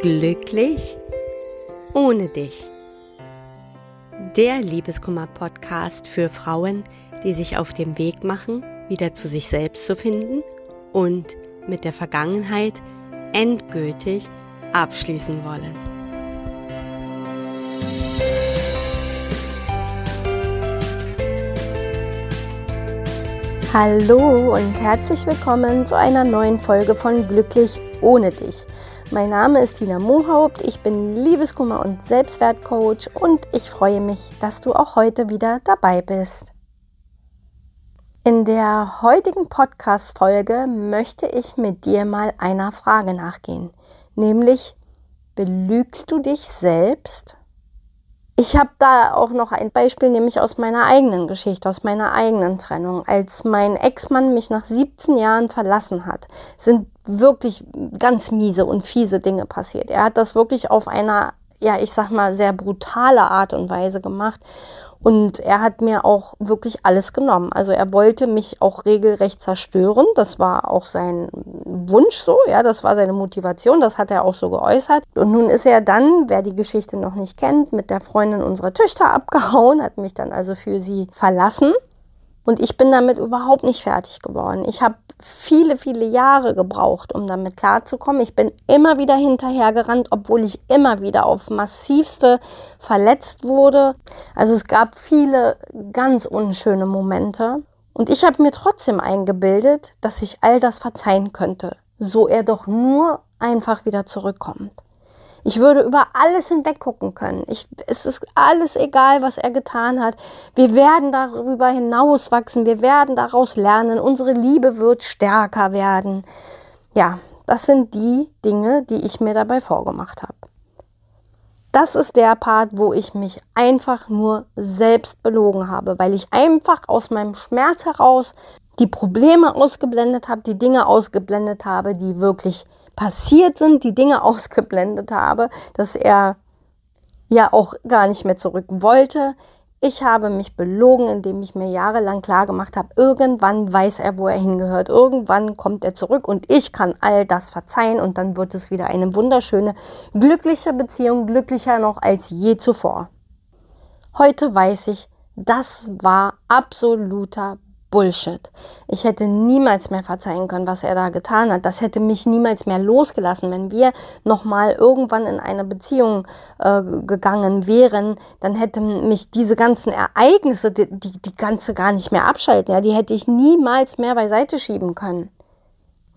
Glücklich ohne dich. Der Liebeskummer-Podcast für Frauen, die sich auf dem Weg machen, wieder zu sich selbst zu finden und mit der Vergangenheit endgültig abschließen wollen. Hallo und herzlich willkommen zu einer neuen Folge von Glücklich ohne dich. Mein Name ist Tina Mohaupt, ich bin Liebeskummer- und Selbstwertcoach und ich freue mich, dass du auch heute wieder dabei bist. In der heutigen Podcast-Folge möchte ich mit dir mal einer Frage nachgehen, nämlich belügst du dich selbst? Ich habe da auch noch ein Beispiel, nämlich aus meiner eigenen Geschichte, aus meiner eigenen Trennung. Als mein Ex-Mann mich nach 17 Jahren verlassen hat, sind wirklich ganz miese und fiese Dinge passiert. Er hat das wirklich auf einer, ja, ich sag mal, sehr brutale Art und Weise gemacht. Und er hat mir auch wirklich alles genommen. Also er wollte mich auch regelrecht zerstören. Das war auch sein Wunsch so, ja, das war seine Motivation, das hat er auch so geäußert. Und nun ist er dann, wer die Geschichte noch nicht kennt, mit der Freundin unserer Töchter abgehauen, hat mich dann also für sie verlassen. Und ich bin damit überhaupt nicht fertig geworden. Ich habe viele, viele Jahre gebraucht, um damit klarzukommen. Ich bin immer wieder hinterhergerannt, obwohl ich immer wieder auf massivste verletzt wurde. Also es gab viele ganz unschöne Momente. Und ich habe mir trotzdem eingebildet, dass ich all das verzeihen könnte, so er doch nur einfach wieder zurückkommt. Ich würde über alles hinweg gucken können. Ich, es ist alles egal, was er getan hat. Wir werden darüber hinauswachsen. Wir werden daraus lernen. Unsere Liebe wird stärker werden. Ja, das sind die Dinge, die ich mir dabei vorgemacht habe. Das ist der Part, wo ich mich einfach nur selbst belogen habe, weil ich einfach aus meinem Schmerz heraus die Probleme ausgeblendet habe, die Dinge ausgeblendet habe, die wirklich passiert sind, die Dinge ausgeblendet habe, dass er ja auch gar nicht mehr zurück wollte. Ich habe mich belogen, indem ich mir jahrelang klar gemacht habe, irgendwann weiß er, wo er hingehört. Irgendwann kommt er zurück und ich kann all das verzeihen und dann wird es wieder eine wunderschöne, glückliche Beziehung, glücklicher noch als je zuvor. Heute weiß ich, das war absoluter Bullshit. Ich hätte niemals mehr verzeihen können, was er da getan hat. Das hätte mich niemals mehr losgelassen. Wenn wir nochmal irgendwann in eine Beziehung äh, gegangen wären, dann hätten mich diese ganzen Ereignisse, die, die, die ganze gar nicht mehr abschalten. Ja, die hätte ich niemals mehr beiseite schieben können.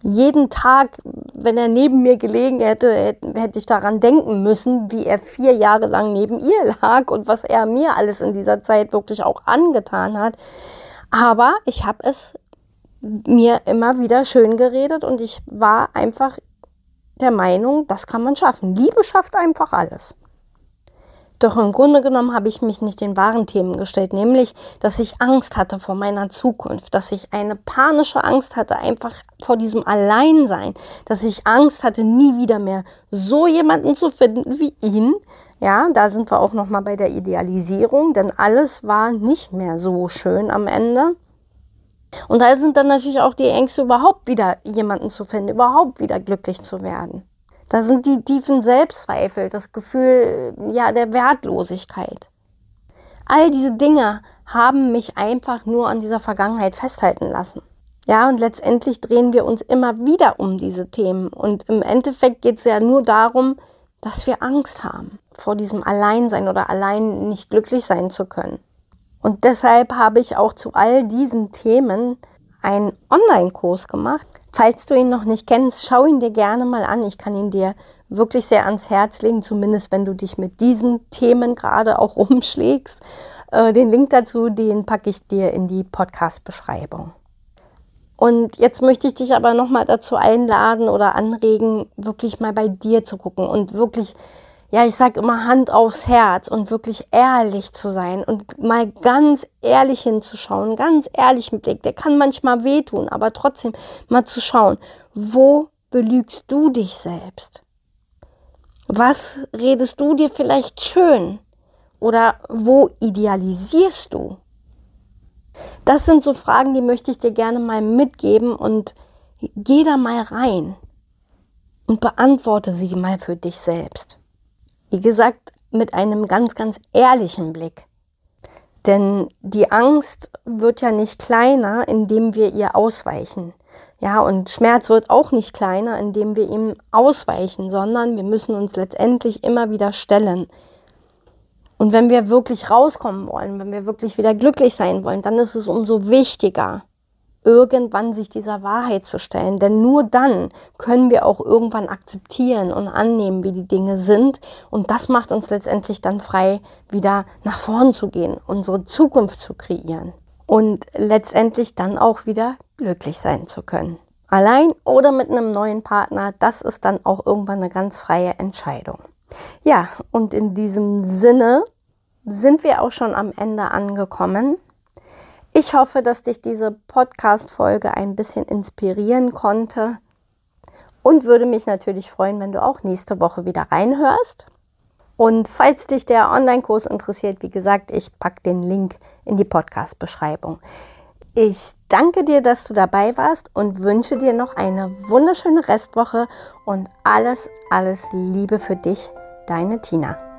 Jeden Tag, wenn er neben mir gelegen hätte, hätte ich daran denken müssen, wie er vier Jahre lang neben ihr lag und was er mir alles in dieser Zeit wirklich auch angetan hat. Aber ich habe es mir immer wieder schön geredet und ich war einfach der Meinung, das kann man schaffen. Liebe schafft einfach alles. Doch im Grunde genommen habe ich mich nicht den wahren Themen gestellt, nämlich, dass ich Angst hatte vor meiner Zukunft, dass ich eine panische Angst hatte einfach vor diesem Alleinsein, dass ich Angst hatte, nie wieder mehr so jemanden zu finden wie ihn. Ja, da sind wir auch noch mal bei der Idealisierung, denn alles war nicht mehr so schön am Ende. Und da sind dann natürlich auch die Ängste, überhaupt wieder jemanden zu finden, überhaupt wieder glücklich zu werden. Da sind die tiefen Selbstzweifel, das Gefühl ja der Wertlosigkeit. All diese Dinge haben mich einfach nur an dieser Vergangenheit festhalten lassen. Ja, und letztendlich drehen wir uns immer wieder um diese Themen. Und im Endeffekt geht es ja nur darum, dass wir Angst haben vor diesem Alleinsein oder allein nicht glücklich sein zu können. Und deshalb habe ich auch zu all diesen Themen einen Online-Kurs gemacht. Falls du ihn noch nicht kennst, schau ihn dir gerne mal an. Ich kann ihn dir wirklich sehr ans Herz legen, zumindest wenn du dich mit diesen Themen gerade auch umschlägst. Äh, den Link dazu, den packe ich dir in die Podcast-Beschreibung. Und jetzt möchte ich dich aber nochmal dazu einladen oder anregen, wirklich mal bei dir zu gucken und wirklich ja, ich sag immer Hand aufs Herz und wirklich ehrlich zu sein und mal ganz ehrlich hinzuschauen, ganz ehrlichen Blick. Der kann manchmal wehtun, aber trotzdem mal zu schauen, wo belügst du dich selbst? Was redest du dir vielleicht schön? Oder wo idealisierst du? Das sind so Fragen, die möchte ich dir gerne mal mitgeben und geh da mal rein und beantworte sie mal für dich selbst. Wie gesagt, mit einem ganz, ganz ehrlichen Blick. Denn die Angst wird ja nicht kleiner, indem wir ihr ausweichen. Ja, und Schmerz wird auch nicht kleiner, indem wir ihm ausweichen, sondern wir müssen uns letztendlich immer wieder stellen. Und wenn wir wirklich rauskommen wollen, wenn wir wirklich wieder glücklich sein wollen, dann ist es umso wichtiger, irgendwann sich dieser Wahrheit zu stellen. Denn nur dann können wir auch irgendwann akzeptieren und annehmen, wie die Dinge sind. Und das macht uns letztendlich dann frei, wieder nach vorn zu gehen, unsere Zukunft zu kreieren und letztendlich dann auch wieder glücklich sein zu können. Allein oder mit einem neuen Partner, das ist dann auch irgendwann eine ganz freie Entscheidung. Ja, und in diesem Sinne sind wir auch schon am Ende angekommen. Ich hoffe, dass dich diese Podcast-Folge ein bisschen inspirieren konnte und würde mich natürlich freuen, wenn du auch nächste Woche wieder reinhörst. Und falls dich der Online-Kurs interessiert, wie gesagt, ich packe den Link in die Podcast-Beschreibung. Ich danke dir, dass du dabei warst und wünsche dir noch eine wunderschöne Restwoche und alles, alles Liebe für dich, deine Tina.